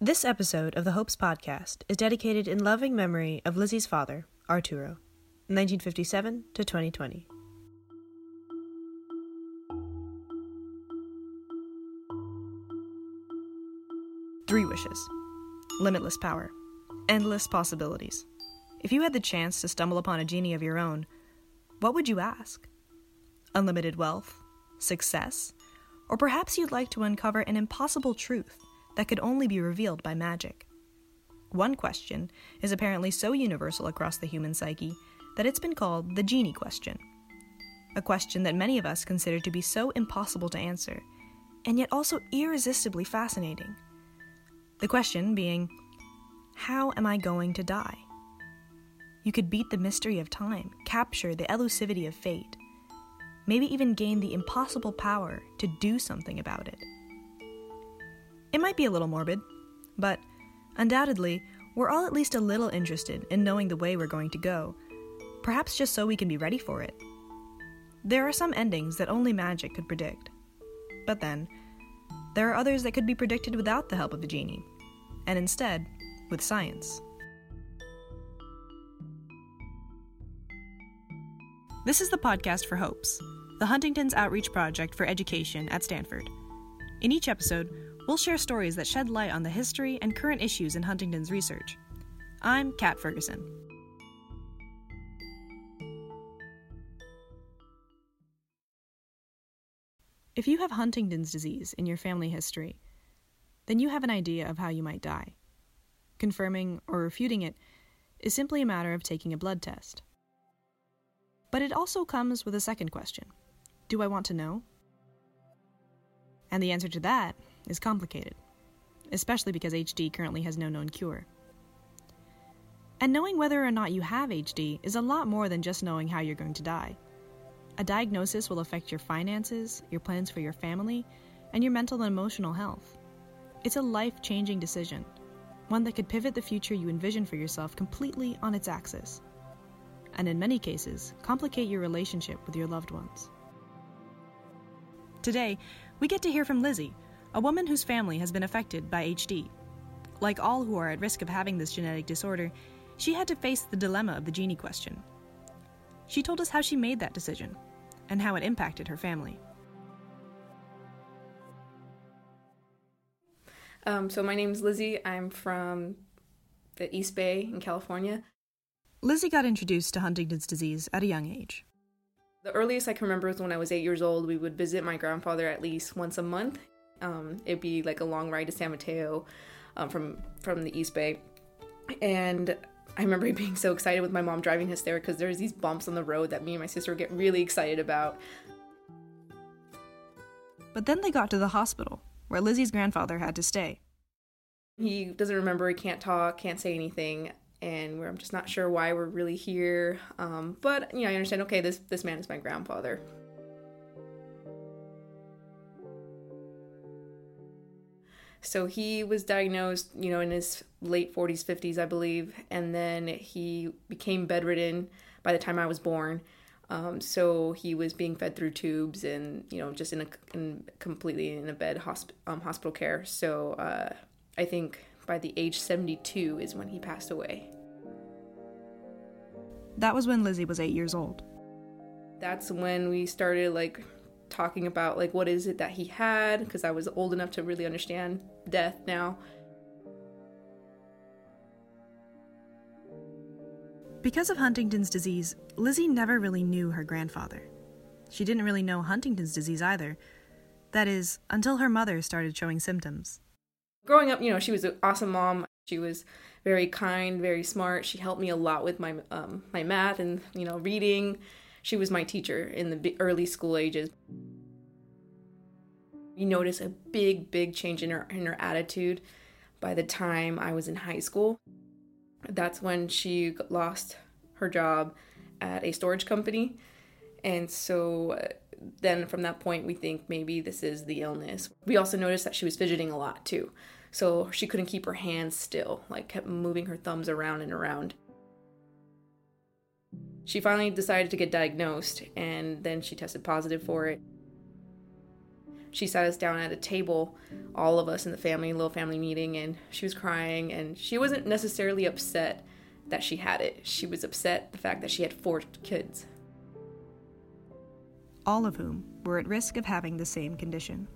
This episode of the Hopes Podcast is dedicated in loving memory of Lizzie's father, Arturo, 1957 to 2020. Three wishes limitless power, endless possibilities. If you had the chance to stumble upon a genie of your own, what would you ask? Unlimited wealth? Success? Or perhaps you'd like to uncover an impossible truth that could only be revealed by magic. One question is apparently so universal across the human psyche that it's been called the genie question. A question that many of us consider to be so impossible to answer, and yet also irresistibly fascinating. The question being, how am I going to die? You could beat the mystery of time, capture the elusivity of fate, maybe even gain the impossible power to do something about it. It might be a little morbid, but undoubtedly, we're all at least a little interested in knowing the way we're going to go, perhaps just so we can be ready for it. There are some endings that only magic could predict. But then, there are others that could be predicted without the help of the genie, and instead, with science. This is the podcast for Hopes, the Huntington's Outreach Project for Education at Stanford. In each episode, we'll share stories that shed light on the history and current issues in Huntington's research. I'm Cat Fergesen. If you have Huntington's disease in your family history, then you have an idea of how you might die. Confirming or refuting it is simply a matter of taking a blood test. But it also comes with a second question Do I want to know? And the answer to that is complicated, especially because HD currently has no known cure. And knowing whether or not you have HD is a lot more than just knowing how you're going to die. A diagnosis will affect your finances, your plans for your family, and your mental and emotional health. It's a life changing decision, one that could pivot the future you envision for yourself completely on its axis, and in many cases, complicate your relationship with your loved ones. Today, we get to hear from Lizzie, a woman whose family has been affected by HD. Like all who are at risk of having this genetic disorder, she had to face the dilemma of the genie question. She told us how she made that decision and how it impacted her family. Um, so my name's Lizzie. I'm from the East Bay in California. Lizzie got introduced to Huntington's disease at a young age. The earliest I can remember is when I was eight years old. We would visit my grandfather at least once a month. Um, it'd be like a long ride to San Mateo um, from from the East Bay, and I remember being so excited with my mom driving us there because there's these bumps on the road that me and my sister get really excited about. But then they got to the hospital, where Lizzie's grandfather had to stay. He doesn't remember, he can't talk, can't say anything, and I'm just not sure why we're really here. Um, but you know, I understand. Okay, this this man is my grandfather. So he was diagnosed, you know, in his late 40s, 50s, I believe, and then he became bedridden by the time I was born. Um, so he was being fed through tubes and, you know, just in a in completely in a bed hosp- um, hospital care. So uh, I think by the age 72 is when he passed away. That was when Lizzie was eight years old. That's when we started like talking about like what is it that he had because I was old enough to really understand death now. Because of Huntington's disease, Lizzie never really knew her grandfather. She didn't really know Huntington's disease either. That is, until her mother started showing symptoms. Growing up, you know, she was an awesome mom. She was very kind, very smart. She helped me a lot with my um, my math and you know reading. She was my teacher in the early school ages. You notice a big, big change in her in her attitude by the time I was in high school. That's when she lost her job at a storage company, and so uh, then from that point we think maybe this is the illness. We also noticed that she was fidgeting a lot too. So she couldn't keep her hands still, like kept moving her thumbs around and around. She finally decided to get diagnosed and then she tested positive for it. she sat us down at a table, all of us in the family, little family meeting, and she was crying. And she wasn't necessarily upset that she had it. She was upset the fact that she had four kids. All of whom were at risk of having the same condition.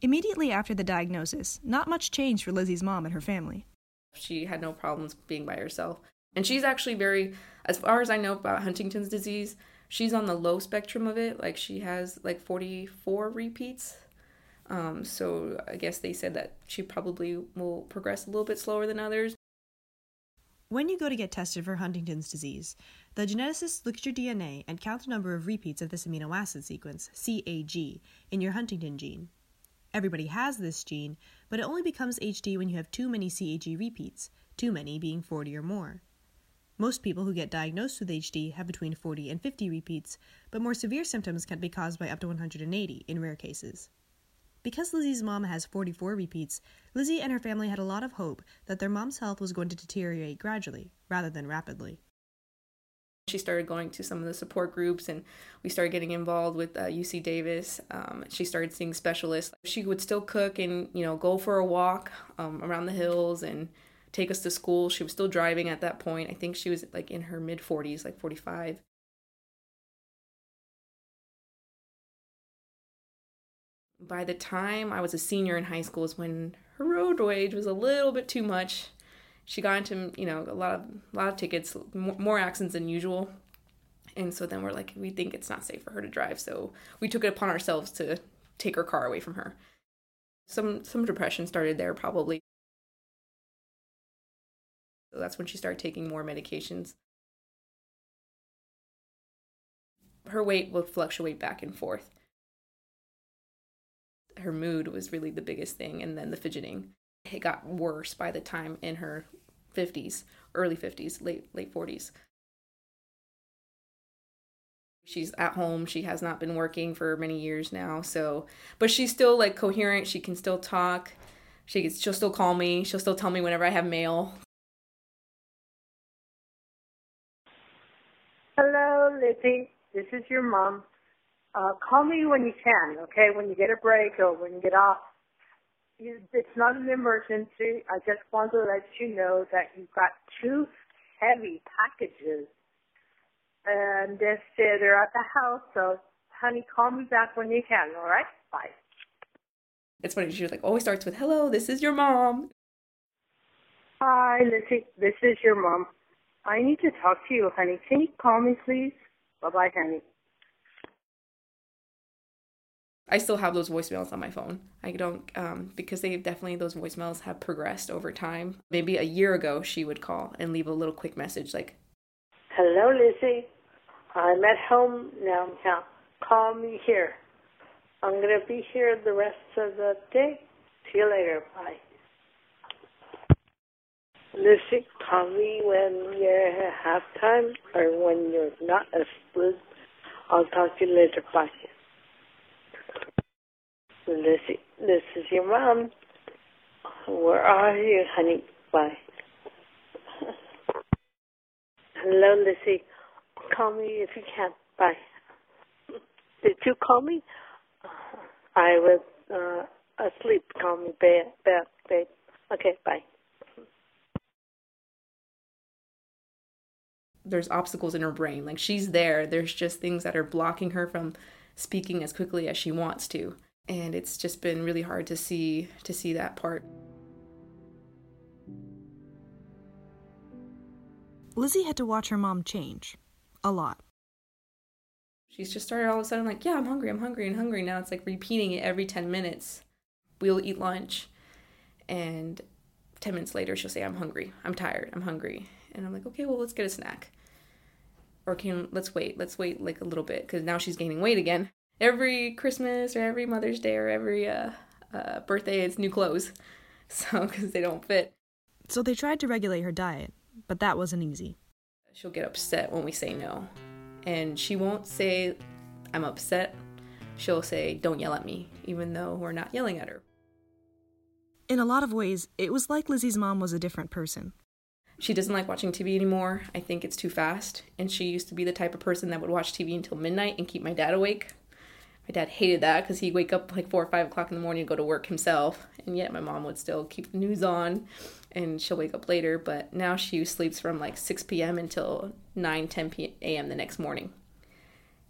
Immediately after the diagnosis, not much changed for Lizzie's mom and her family. She had no problems being by herself. And she's actually very, as far as I know about Huntington's disease, she's on the low spectrum of it. Like she has like 44 repeats. Um, so I guess they said that she probably will progress a little bit slower than others. When you go to get tested for Huntington's disease, the geneticist looks at your DNA and counts the number of repeats of this amino acid sequence, CAG, in your Huntington gene. Everybody has this gene, but it only becomes HD when you have too many CAG repeats, too many being 40 or more. Most people who get diagnosed with HD have between 40 and 50 repeats, but more severe symptoms can be caused by up to 180 in rare cases. Because Lizzie's mom has 44 repeats, Lizzie and her family had a lot of hope that their mom's health was going to deteriorate gradually, rather than rapidly. She started going to some of the support groups and we started getting involved with uh, UC Davis. Um, she started seeing specialists. She would still cook and, you know, go for a walk um, around the hills and take us to school. She was still driving at that point. I think she was like in her mid 40s, like 45. By the time I was a senior in high school is when her road rage was a little bit too much. She got into, you know, a lot of a lot of tickets, more accidents than usual. And so then we're like, we think it's not safe for her to drive, so we took it upon ourselves to take her car away from her. Some some depression started there probably. So that's when she started taking more medications. Her weight would fluctuate back and forth. Her mood was really the biggest thing, and then the fidgeting. It got worse by the time in her 50s, early 50s, late late 40s. She's at home. She has not been working for many years now. So, but she's still like coherent. She can still talk. She she'll still call me. She'll still tell me whenever I have mail. Hello, Lizzie. This is your mom. Uh, call me when you can, okay? When you get a break or when you get off. You, it's not an emergency. I just want to let you know that you've got two heavy packages. And they're, they're at the house, so honey, call me back when you can, all right? Bye. It's funny, she was like, always starts with, hello, this is your mom. Hi, Lizzie. This is your mom. I need to talk to you, honey. Can you call me, please? Bye bye, honey. I still have those voicemails on my phone. I don't, um, because they definitely, those voicemails have progressed over time. Maybe a year ago, she would call and leave a little quick message like, Hello, Lizzie. I'm at home now. Now, call me here. I'm going to be here the rest of the day. See you later. Bye. Lizzie, call me when you're half time or when you're not asleep. I'll talk to you later. Bye. Lizzie, this is your mom. Where are you, honey? Bye. Hello, Lizzie. Call me if you can. Bye. Did you call me? I was uh, asleep. Call me, babe. babe, babe. Okay, bye. there's obstacles in her brain. Like she's there. There's just things that are blocking her from speaking as quickly as she wants to. And it's just been really hard to see to see that part. Lizzie had to watch her mom change. A lot. She's just started all of a sudden like, yeah, I'm hungry, I'm hungry, and hungry. Now it's like repeating it every 10 minutes. We'll eat lunch, and 10 minutes later, she'll say, I'm hungry, I'm tired, I'm hungry. And I'm like, okay, well, let's get a snack. Or can let's wait, let's wait like a little bit because now she's gaining weight again. Every Christmas or every Mother's Day or every uh, uh, birthday, it's new clothes, so because they don't fit. So they tried to regulate her diet, but that wasn't easy. She'll get upset when we say no, and she won't say, "I'm upset." She'll say, "Don't yell at me," even though we're not yelling at her. In a lot of ways, it was like Lizzie's mom was a different person. She doesn't like watching TV anymore. I think it's too fast. And she used to be the type of person that would watch TV until midnight and keep my dad awake. My dad hated that because he'd wake up like four or five o'clock in the morning and go to work himself. And yet my mom would still keep the news on and she'll wake up later. But now she sleeps from like 6 p.m. until 9, 10 p.m. the next morning.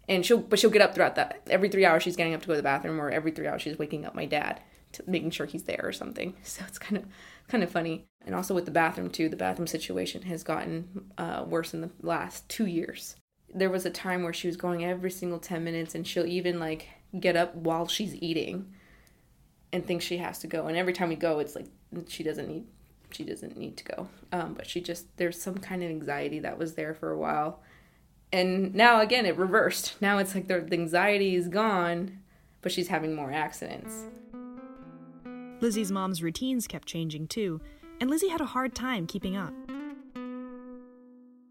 And she'll, but she'll get up throughout that. Every three hours she's getting up to go to the bathroom, or every three hours she's waking up my dad, to, making sure he's there or something. So it's kind of, kind of funny. And also with the bathroom too, the bathroom situation has gotten uh, worse in the last two years there was a time where she was going every single 10 minutes and she'll even like get up while she's eating and thinks she has to go. And every time we go it's like she doesn't need she doesn't need to go. Um, but she just there's some kind of anxiety that was there for a while. And now again it reversed. Now it's like the, the anxiety is gone but she's having more accidents. Lizzie's mom's routines kept changing too and lizzie had a hard time keeping up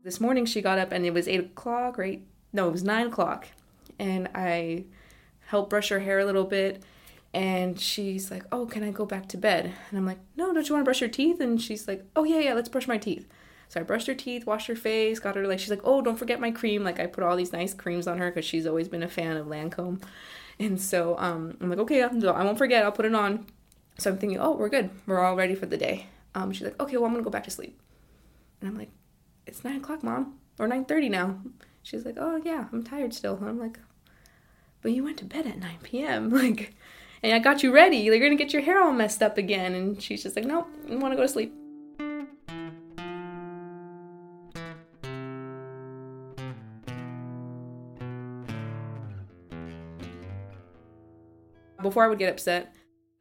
this morning she got up and it was eight o'clock, right? No, it was nine o'clock. And I helped brush her hair a little bit. And she's like, Oh, can I go back to bed? And I'm like, No, don't you want to brush your teeth? And she's like, Oh, yeah, yeah, let's brush my teeth. So I brushed her teeth, washed her face, got her like, she's like, Oh, don't forget my cream. Like, I put all these nice creams on her because she's always been a fan of Lancome. And so um, I'm like, Okay, I won't forget. I'll put it on. So I'm thinking, Oh, we're good. We're all ready for the day. Um, she's like, Okay, well, I'm going to go back to sleep. And I'm like, it's nine o'clock, mom, or nine thirty now. She's like, oh yeah, I'm tired still. And I'm like, but you went to bed at nine p.m. Like, and I got you ready. You're gonna get your hair all messed up again. And she's just like, nope, I want to go to sleep. Before I would get upset,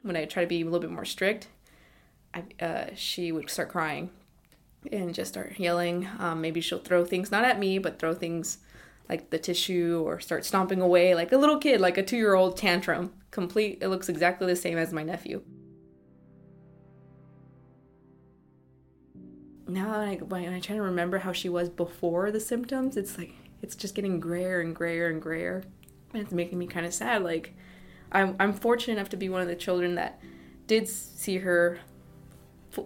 when I try to be a little bit more strict, I, uh, she would start crying and just start yelling. Um, maybe she'll throw things, not at me, but throw things like the tissue or start stomping away like a little kid, like a two year old tantrum. Complete, it looks exactly the same as my nephew. Now I, when I try to remember how she was before the symptoms, it's like it's just getting grayer and grayer and grayer, and it's making me kind of sad. Like I'm I'm fortunate enough to be one of the children that did see her,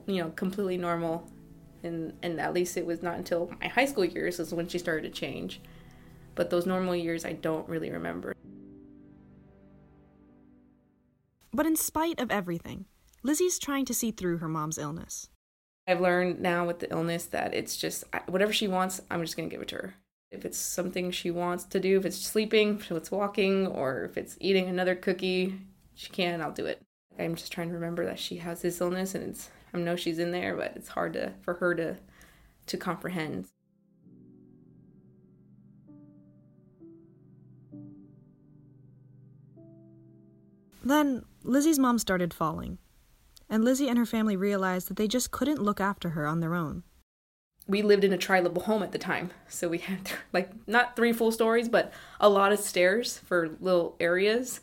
you know, completely normal and and at least it was not until my high school years is when she started to change. But those normal years i don't really remember. But in spite of everything lizzie's trying to see through her mom's illness. I've learned now with the illness that it's just whatever she wants i'm just going to give it to her. If it's something she wants to do if it's sleeping if it's walking or if it's eating another cookie she can i'll do it. I'm just trying to remember that she has this illness and it's I know she's in there, but it's hard to for her to to comprehend. Then Lizzie's mom started falling, and Lizzie and her family realized that they just couldn't look after her on their own. We lived in a tri level home at the time, so we had like not three full stories, but a lot of stairs for little areas.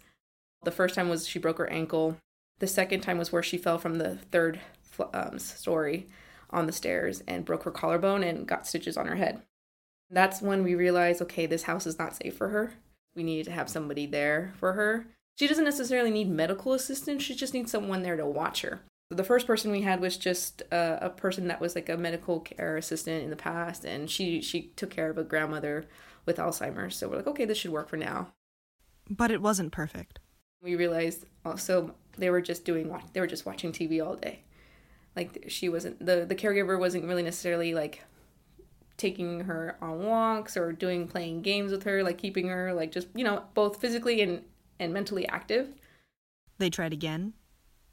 The first time was she broke her ankle. The second time was where she fell from the third um, story on the stairs and broke her collarbone and got stitches on her head. That's when we realized okay, this house is not safe for her. We needed to have somebody there for her. She doesn't necessarily need medical assistance, she just needs someone there to watch her. The first person we had was just a, a person that was like a medical care assistant in the past, and she she took care of a grandmother with Alzheimer's. So we're like, okay, this should work for now. But it wasn't perfect. We realized also they were just doing they were just watching TV all day like she wasn't the the caregiver wasn't really necessarily like taking her on walks or doing playing games with her like keeping her like just you know both physically and and mentally active. They tried again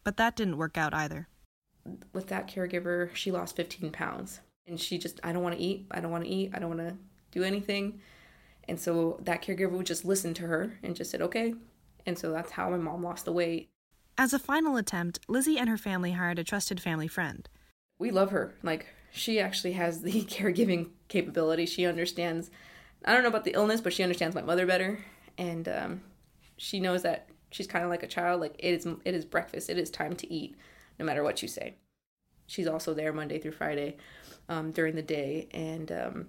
but that didn't work out either. With that caregiver she lost 15 pounds. And she just i don't want to eat i don't want to eat i don't want to do anything. And so that caregiver would just listen to her and just said okay. And so that's how my mom lost the weight as a final attempt, Lizzie and her family hired a trusted family friend. We love her. Like, she actually has the caregiving capability. She understands, I don't know about the illness, but she understands my mother better. And um, she knows that she's kind of like a child. Like, it is, it is breakfast, it is time to eat, no matter what you say. She's also there Monday through Friday um, during the day. And um,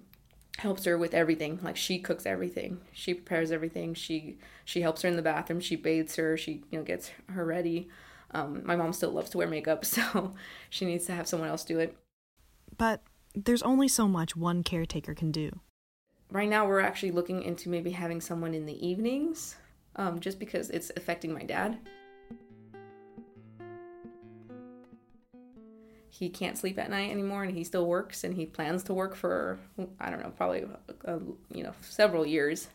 helps her with everything. Like she cooks everything. She prepares everything. She she helps her in the bathroom. She bathes her. She you know gets her ready. Um, my mom still loves to wear makeup so she needs to have someone else do it. But there's only so much one caretaker can do. Right now, we're actually looking into maybe having someone in the evenings, um, just because it's affecting my dad. He can't sleep at night anymore, and he still works, and he plans to work for I don't know, probably uh, you know several years,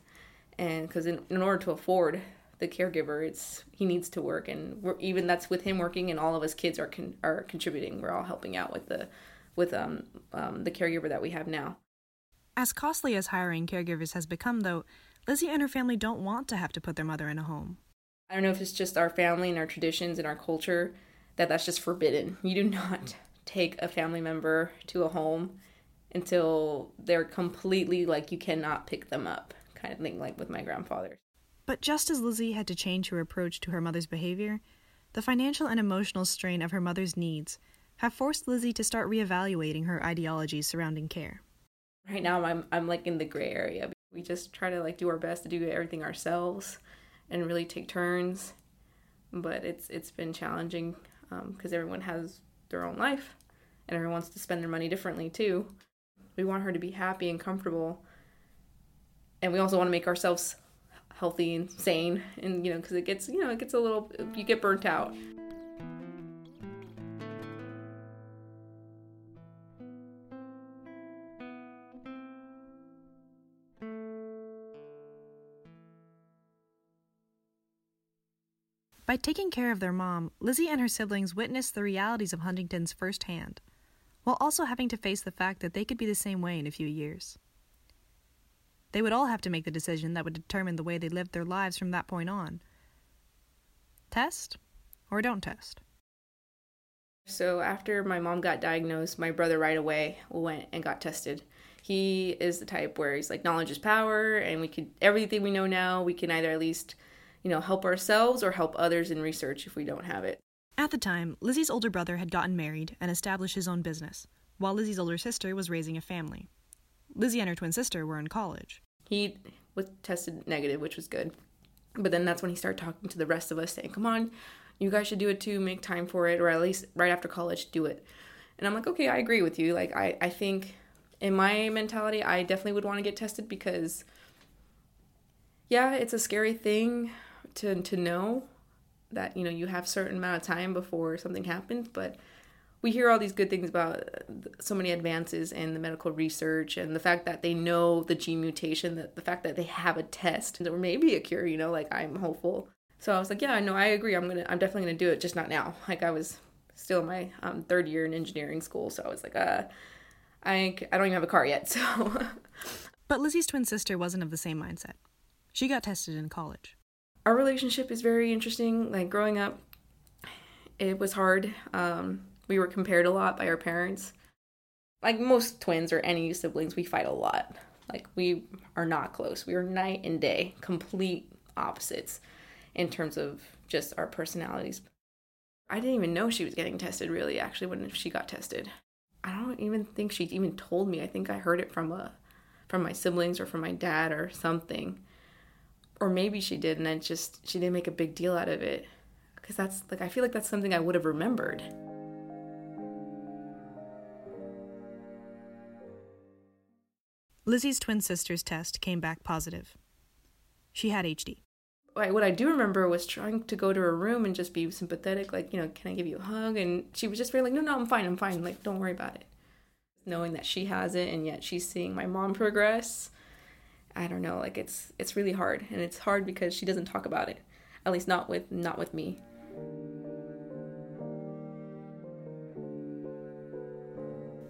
and because in, in order to afford the caregiver, it's he needs to work, and even that's with him working, and all of us kids are con- are contributing. We're all helping out with the with um, um, the caregiver that we have now. As costly as hiring caregivers has become, though, Lizzie and her family don't want to have to put their mother in a home. I don't know if it's just our family and our traditions and our culture that that's just forbidden. You do not take a family member to a home until they're completely like you cannot pick them up, kind of thing, like with my grandfather. But just as Lizzie had to change her approach to her mother's behavior, the financial and emotional strain of her mother's needs have forced Lizzie to start reevaluating her ideologies surrounding care. Right now, I'm I'm like in the gray area. We just try to like do our best to do everything ourselves, and really take turns. But it's it's been challenging because um, everyone has their own life, and everyone wants to spend their money differently too. We want her to be happy and comfortable, and we also want to make ourselves healthy and sane, and you know, because it gets you know it gets a little you get burnt out. By taking care of their mom, Lizzie and her siblings witnessed the realities of Huntington's firsthand, while also having to face the fact that they could be the same way in a few years. They would all have to make the decision that would determine the way they lived their lives from that point on. Test or don't test? So, after my mom got diagnosed, my brother right away went and got tested. He is the type where he's like, knowledge is power, and we could, everything we know now, we can either at least you know, help ourselves or help others in research if we don't have it. At the time, Lizzie's older brother had gotten married and established his own business, while Lizzie's older sister was raising a family. Lizzie and her twin sister were in college. He was tested negative, which was good. But then that's when he started talking to the rest of us, saying, Come on, you guys should do it too, make time for it, or at least right after college, do it. And I'm like, Okay, I agree with you. Like, I, I think in my mentality, I definitely would want to get tested because, yeah, it's a scary thing to to know that you know you have certain amount of time before something happens but we hear all these good things about so many advances in the medical research and the fact that they know the gene mutation that the fact that they have a test or maybe a cure you know like i'm hopeful. So i was like yeah no i agree i'm gonna i'm definitely gonna do it just not now. Like i was still in my um, third year in engineering school so i was like uh i i don't even have a car yet so. But lizzie's twin sister wasn't of the same mindset. She got tested in college our relationship is very interesting. Like growing up, it was hard. Um, we were compared a lot by our parents. Like most twins or any siblings, we fight a lot. Like we are not close. We are night and day, complete opposites in terms of just our personalities. I didn't even know she was getting tested really actually when she got tested. I don't even think she even told me. I think I heard it from a from my siblings or from my dad or something or maybe she did and I just she didn't make a big deal out of it because that's like I feel like that's something I would have remembered. Lizzie's twin sister's test came back positive. She had HD. What I do remember was trying to go to her room and just be sympathetic, like, you know, can I give you a hug? And she was just very like, no, no, I'm fine, I'm fine. Like, don't worry about it. Knowing that she has it and yet she's seeing my mom progress I don't know, like it's it's really hard and it's hard because she doesn't talk about it. At least not with not with me.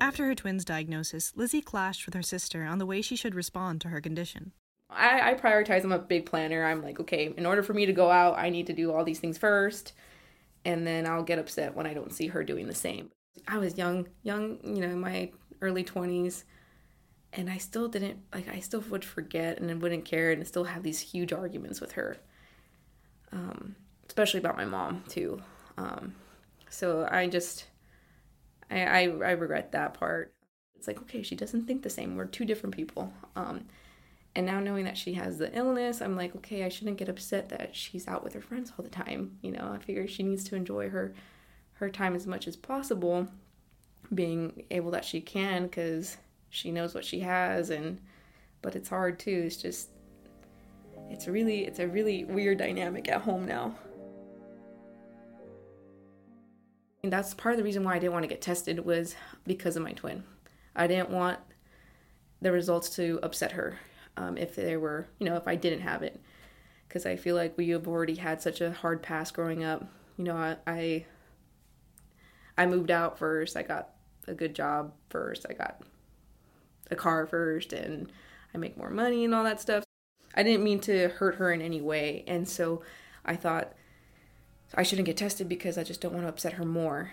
After her twins' diagnosis, Lizzie clashed with her sister on the way she should respond to her condition. I, I prioritize. I'm a big planner. I'm like, okay, in order for me to go out, I need to do all these things first, and then I'll get upset when I don't see her doing the same. I was young, young, you know, in my early 20s and I still didn't like I still would forget and wouldn't care and still have these huge arguments with her. Um, especially about my mom too. Um, so I just I, I, I regret that part. It's like okay, she doesn't think the same. We're two different people. Um, and now knowing that she has the illness, I'm like okay, I shouldn't get upset that she's out with her friends all the time. You know, I figure she needs to enjoy her her time as much as possible. being able that she can because she knows what she has and but it's hard too. It's just it's really it's a really weird dynamic at home now. And that's part of the reason why i didn't want to get tested was because of my twin. I didn't want the results to upset her um, if there were you know if i didn't have it. Because i feel like we have already had such a hard past growing up. You know I, I i moved out first. I got a good job first. I got a car first and I make more money and all that stuff. I didn't mean to hurt her in any way. And so I thought I shouldn't get tested because I just don't want to upset her more.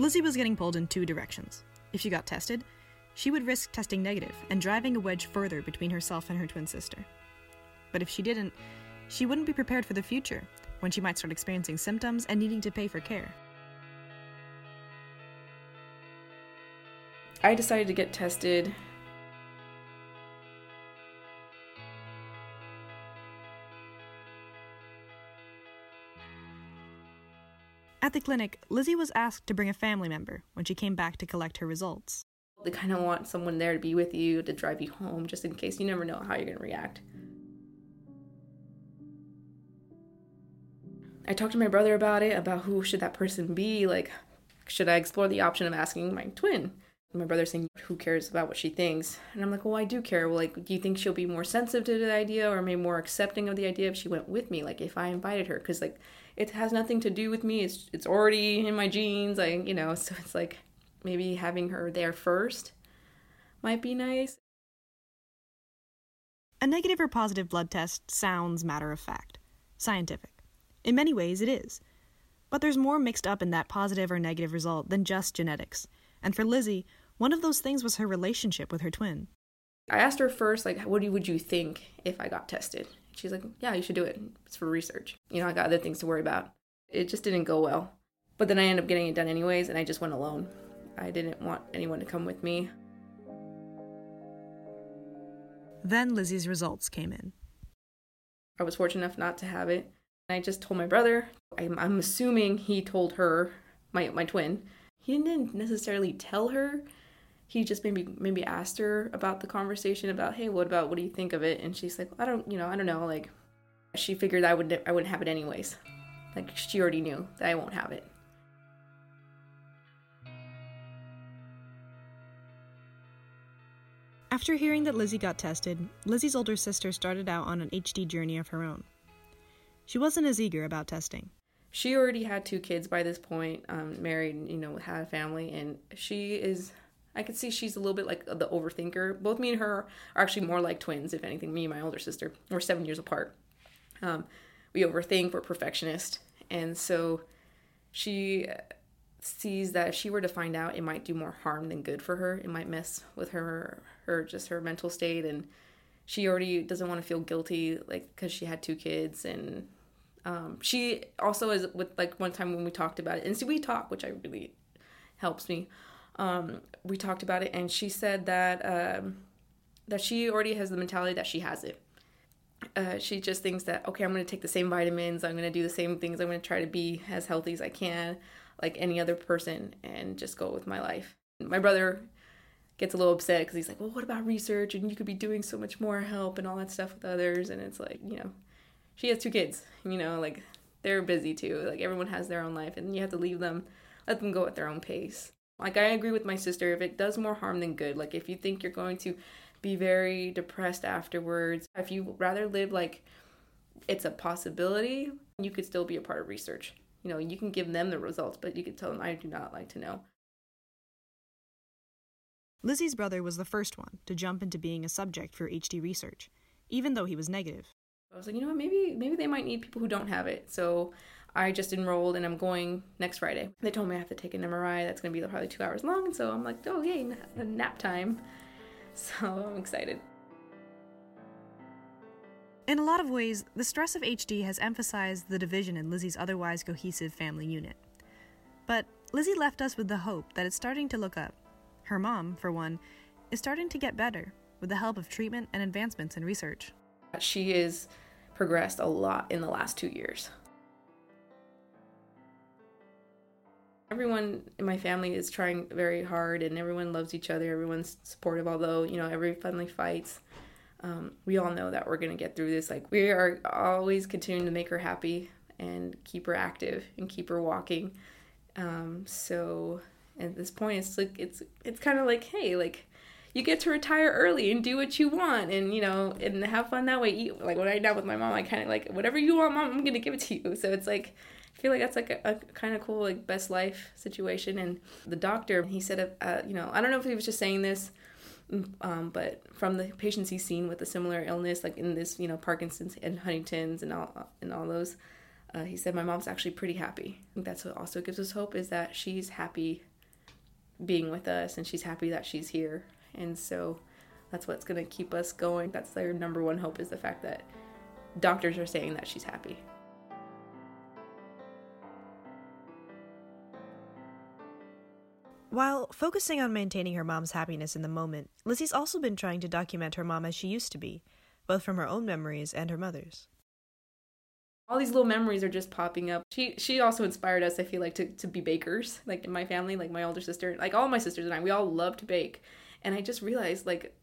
Lizzie was getting pulled in two directions. If she got tested, she would risk testing negative and driving a wedge further between herself and her twin sister. But if she didn't, she wouldn't be prepared for the future when she might start experiencing symptoms and needing to pay for care. I decided to get tested. At the clinic, Lizzie was asked to bring a family member when she came back to collect her results. They kind of want someone there to be with you, to drive you home, just in case you never know how you're going to react. I talked to my brother about it, about who should that person be. Like, should I explore the option of asking my twin? My brother's saying, who cares about what she thinks? And I'm like, well, I do care. Well, like, do you think she'll be more sensitive to the idea or maybe more accepting of the idea if she went with me? Like, if I invited her? Because, like, it has nothing to do with me. It's, it's already in my genes. I, you know, so it's like maybe having her there first might be nice. A negative or positive blood test sounds matter of fact, scientific. In many ways, it is. But there's more mixed up in that positive or negative result than just genetics. And for Lizzie, one of those things was her relationship with her twin. I asked her first, like, what would you think if I got tested? She's like, yeah, you should do it. It's for research. You know, I got other things to worry about. It just didn't go well. But then I ended up getting it done anyways, and I just went alone. I didn't want anyone to come with me. Then Lizzie's results came in. I was fortunate enough not to have it. I just told my brother. I'm, I'm assuming he told her, my my twin. He didn't necessarily tell her. He just maybe maybe asked her about the conversation about, hey, what about what do you think of it? And she's like, I don't, you know, I don't know. Like, she figured I would I wouldn't have it anyways. Like she already knew that I won't have it. After hearing that Lizzie got tested, Lizzie's older sister started out on an HD journey of her own. She wasn't as eager about testing. She already had two kids by this point, um, married, you know, had a family, and she is. I could see she's a little bit like the overthinker. Both me and her are actually more like twins, if anything. Me and my older sister, we're seven years apart. Um, we overthink, we're perfectionist, and so she sees that if she were to find out, it might do more harm than good for her. It might mess with her, her just her mental state, and she already doesn't want to feel guilty, like because she had two kids and um, she also is with like one time when we talked about it, and see, we talk, which I really helps me. Um, we talked about it, and she said that um, that she already has the mentality that she has it. Uh, she just thinks that okay, I'm going to take the same vitamins, I'm going to do the same things, I'm going to try to be as healthy as I can, like any other person, and just go with my life. My brother gets a little upset because he's like, well, what about research? And you could be doing so much more help and all that stuff with others. And it's like, you know, she has two kids, you know, like they're busy too. Like everyone has their own life and you have to leave them, let them go at their own pace. Like I agree with my sister, if it does more harm than good, like if you think you're going to be very depressed afterwards, if you rather live like it's a possibility, you could still be a part of research. You know, you can give them the results, but you could tell them I do not like to know. Lizzie's brother was the first one to jump into being a subject for HD research, even though he was negative. I was like, you know what, maybe maybe they might need people who don't have it. So I just enrolled and I'm going next Friday. They told me I have to take an MRI that's going to be probably two hours long. And so I'm like, oh, yay, nap time. So I'm excited. In a lot of ways, the stress of HD has emphasized the division in Lizzie's otherwise cohesive family unit. But Lizzie left us with the hope that it's starting to look up. Her mom, for one, is starting to get better with the help of treatment and advancements in research. She has progressed a lot in the last two years. Everyone in my family is trying very hard and everyone loves each other. Everyone's supportive, although, you know, every family fights. Um, we all know that we're going to get through this. Like, we are always continuing to make her happy and keep her active and keep her walking. Um, so at this point, it's like, it's, it's kind of like, hey, like, you get to retire early and do what you want and you know and have fun that way eat like when i now with my mom i kind of like whatever you want mom i'm gonna give it to you so it's like I feel like that's like a, a kind of cool like best life situation. And the doctor, he said, uh, you know, I don't know if he was just saying this, um, but from the patients he's seen with a similar illness, like in this, you know, Parkinson's and Huntington's and all and all those, uh, he said my mom's actually pretty happy. I think that's what also gives us hope is that she's happy being with us and she's happy that she's here. And so that's what's going to keep us going. That's their number one hope is the fact that doctors are saying that she's happy. While focusing on maintaining her mom's happiness in the moment, Lizzie's also been trying to document her mom as she used to be, both from her own memories and her mother's. All these little memories are just popping up. She she also inspired us, I feel like, to, to be bakers. Like in my family, like my older sister, like all my sisters and I, we all love to bake. And I just realized like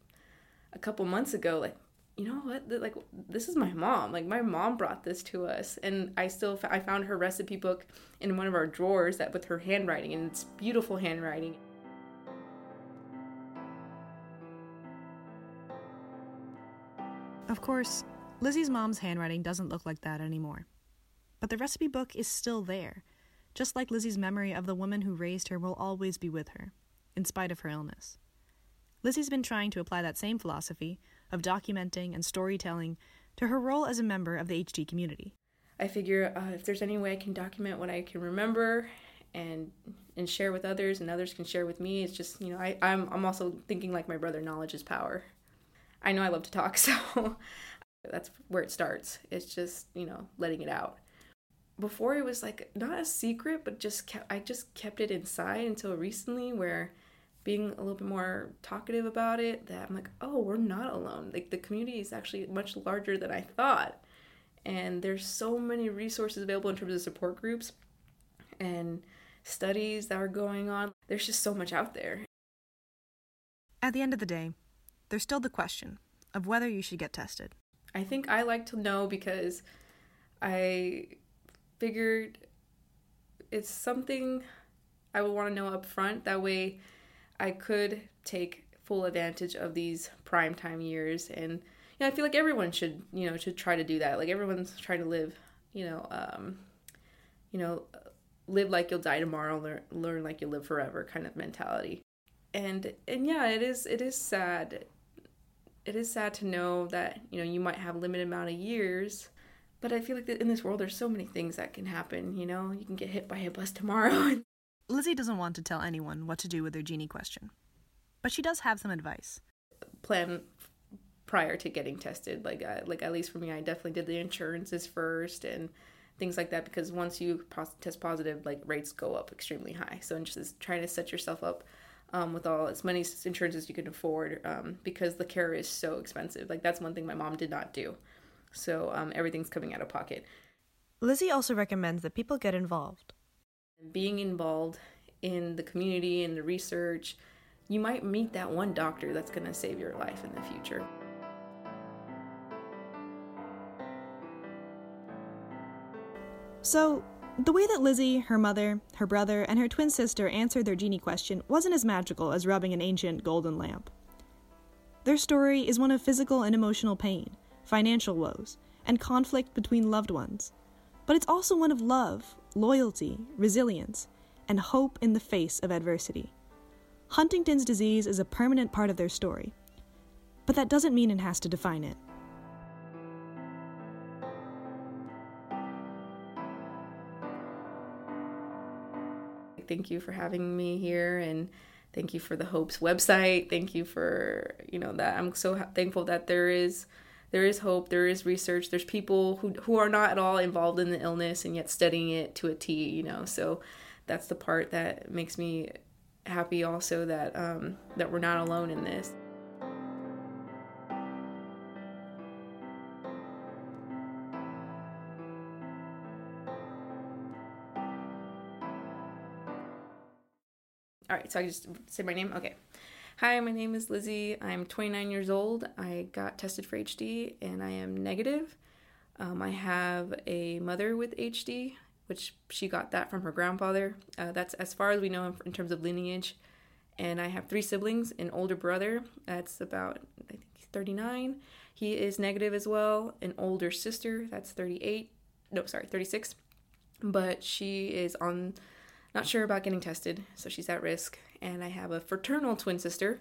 a couple months ago, like you know what? Like this is my mom. Like my mom brought this to us. And i still i found her recipe book in one of our drawers that with her handwriting. And it's beautiful handwriting. Of course lizzie's mom's handwriting doesn't look like that anymore. But the recipe book is still there just like lizzie's memory of the woman who raised her will always be with her in spite of her illness lizzie's been trying to apply that same philosophy of documenting and storytelling to her role as a member of the HD community. I figure uh, if there's any way I can document what I can remember and and share with others and others can share with me, it's just, you know, I, I'm, I'm also thinking like my brother, knowledge is power. I know I love to talk, so that's where it starts. It's just, you know, letting it out. Before it was like not a secret, but just kept, I just kept it inside until recently where being a little bit more talkative about it that I'm like, oh, we're not alone. Like the community is actually much larger than I thought. And there's so many resources available in terms of support groups and studies that are going on. There's just so much out there. At the end of the day, there's still the question of whether you should get tested. I think I like to know because I figured it's something I would want to know up front. That way, I could take full advantage of these prime time years and you know, I feel like everyone should, you know, should try to do that. Like everyone's trying to live, you know, um, you know, live like you'll die tomorrow, learn, learn like you'll live forever kind of mentality. And and yeah, it is it is sad. It is sad to know that, you know, you might have a limited amount of years, but I feel like in this world there's so many things that can happen, you know? You can get hit by a bus tomorrow Lizzie doesn't want to tell anyone what to do with their genie question, but she does have some advice. Plan prior to getting tested, like uh, like at least for me, I definitely did the insurances first and things like that because once you test positive, like rates go up extremely high. So just trying to set yourself up um, with all as many insurances you can afford um, because the care is so expensive. Like that's one thing my mom did not do. So um, everything's coming out of pocket. Lizzie also recommends that people get involved being involved in the community and the research, you might meet that one doctor that's going to save your life in the future. So, the way that Lizzie, her mother, her brother, and her twin sister answered their genie question wasn't as magical as rubbing an ancient golden lamp. Their story is one of physical and emotional pain, financial woes, and conflict between loved ones. But it's also one of love, loyalty, resilience, and hope in the face of adversity. Huntington's disease is a permanent part of their story, but that doesn't mean it has to define it. Thank you for having me here and thank you for the Hopes website. Thank you for, you know, that I'm so thankful that there is there is hope there is research there's people who, who are not at all involved in the illness and yet studying it to a t you know so that's the part that makes me happy also that um, that we're not alone in this. All right so i just say my name? Okay. Hi, my name is Lizzie. I'm 29 years old. I got tested for HD and I am negative. Um, I have a mother with HD, which she got that from her grandfather. Uh, that's as far as we know in terms of lineage. And I have three siblings an older brother, that's about, I think, he's 39. He is negative as well. An older sister, that's 38. No, sorry, 36. But she is on not sure about getting tested, so she's at risk. And I have a fraternal twin sister.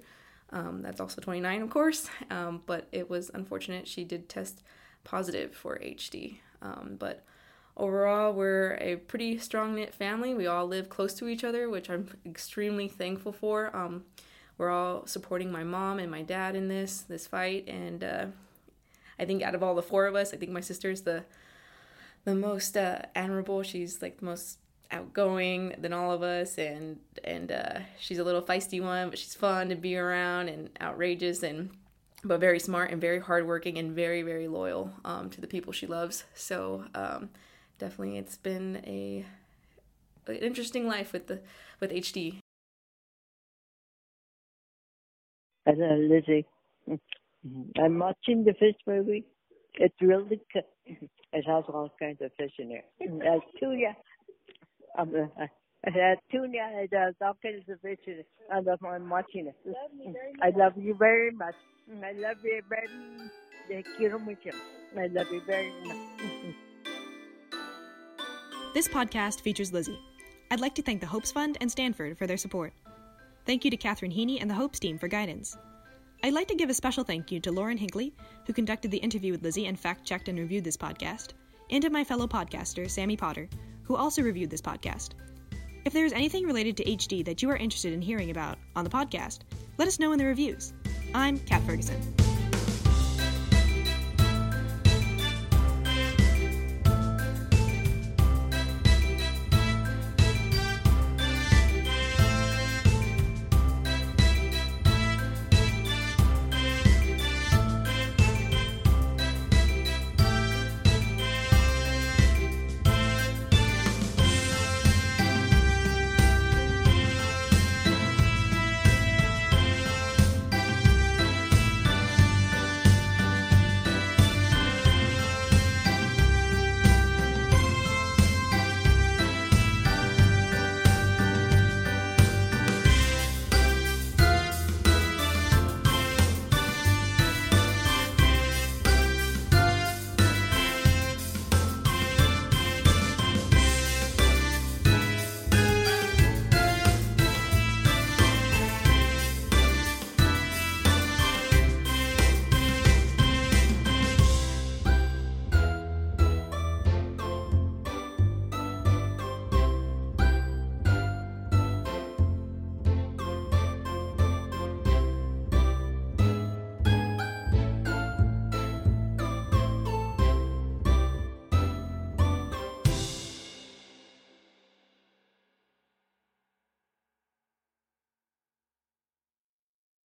Um, that's also 29, of course, um, but it was unfortunate. She did test positive for HD. Um, but overall, we're a pretty strong knit family. We all live close to each other, which I'm extremely thankful for. Um, we're all supporting my mom and my dad in this this fight, and uh, I think out of all the four of us, I think my sister's the the most uh, admirable. She's like the most outgoing than all of us and and uh, she's a little feisty one but she's fun to be around and outrageous and but very smart and very hardworking and very very loyal um, to the people she loves so um, definitely it's been a an interesting life with the with HD Hello, Lizzie. I'm watching the fish movie. It's really good. It has all kinds of fish in. It tuna, um, uh, it has tuna, it has all kinds of fish in it. I love I'm watching it. I love you very much. I love you very much. I love you very much. This podcast features Lizzie. I'd like to thank the Hopes Fund and Stanford for their support. Thank you to Catherine Heaney and the Hopes team for guidance. I'd like to give a special thank you to Lauren Hinckley, who conducted the interview with Lizzie and fact checked and reviewed this podcast, and to my fellow podcaster, Sammy Potter, who also reviewed this podcast. If there is anything related to HD that you are interested in hearing about on the podcast, let us know in the reviews. I'm Cat Fergesen.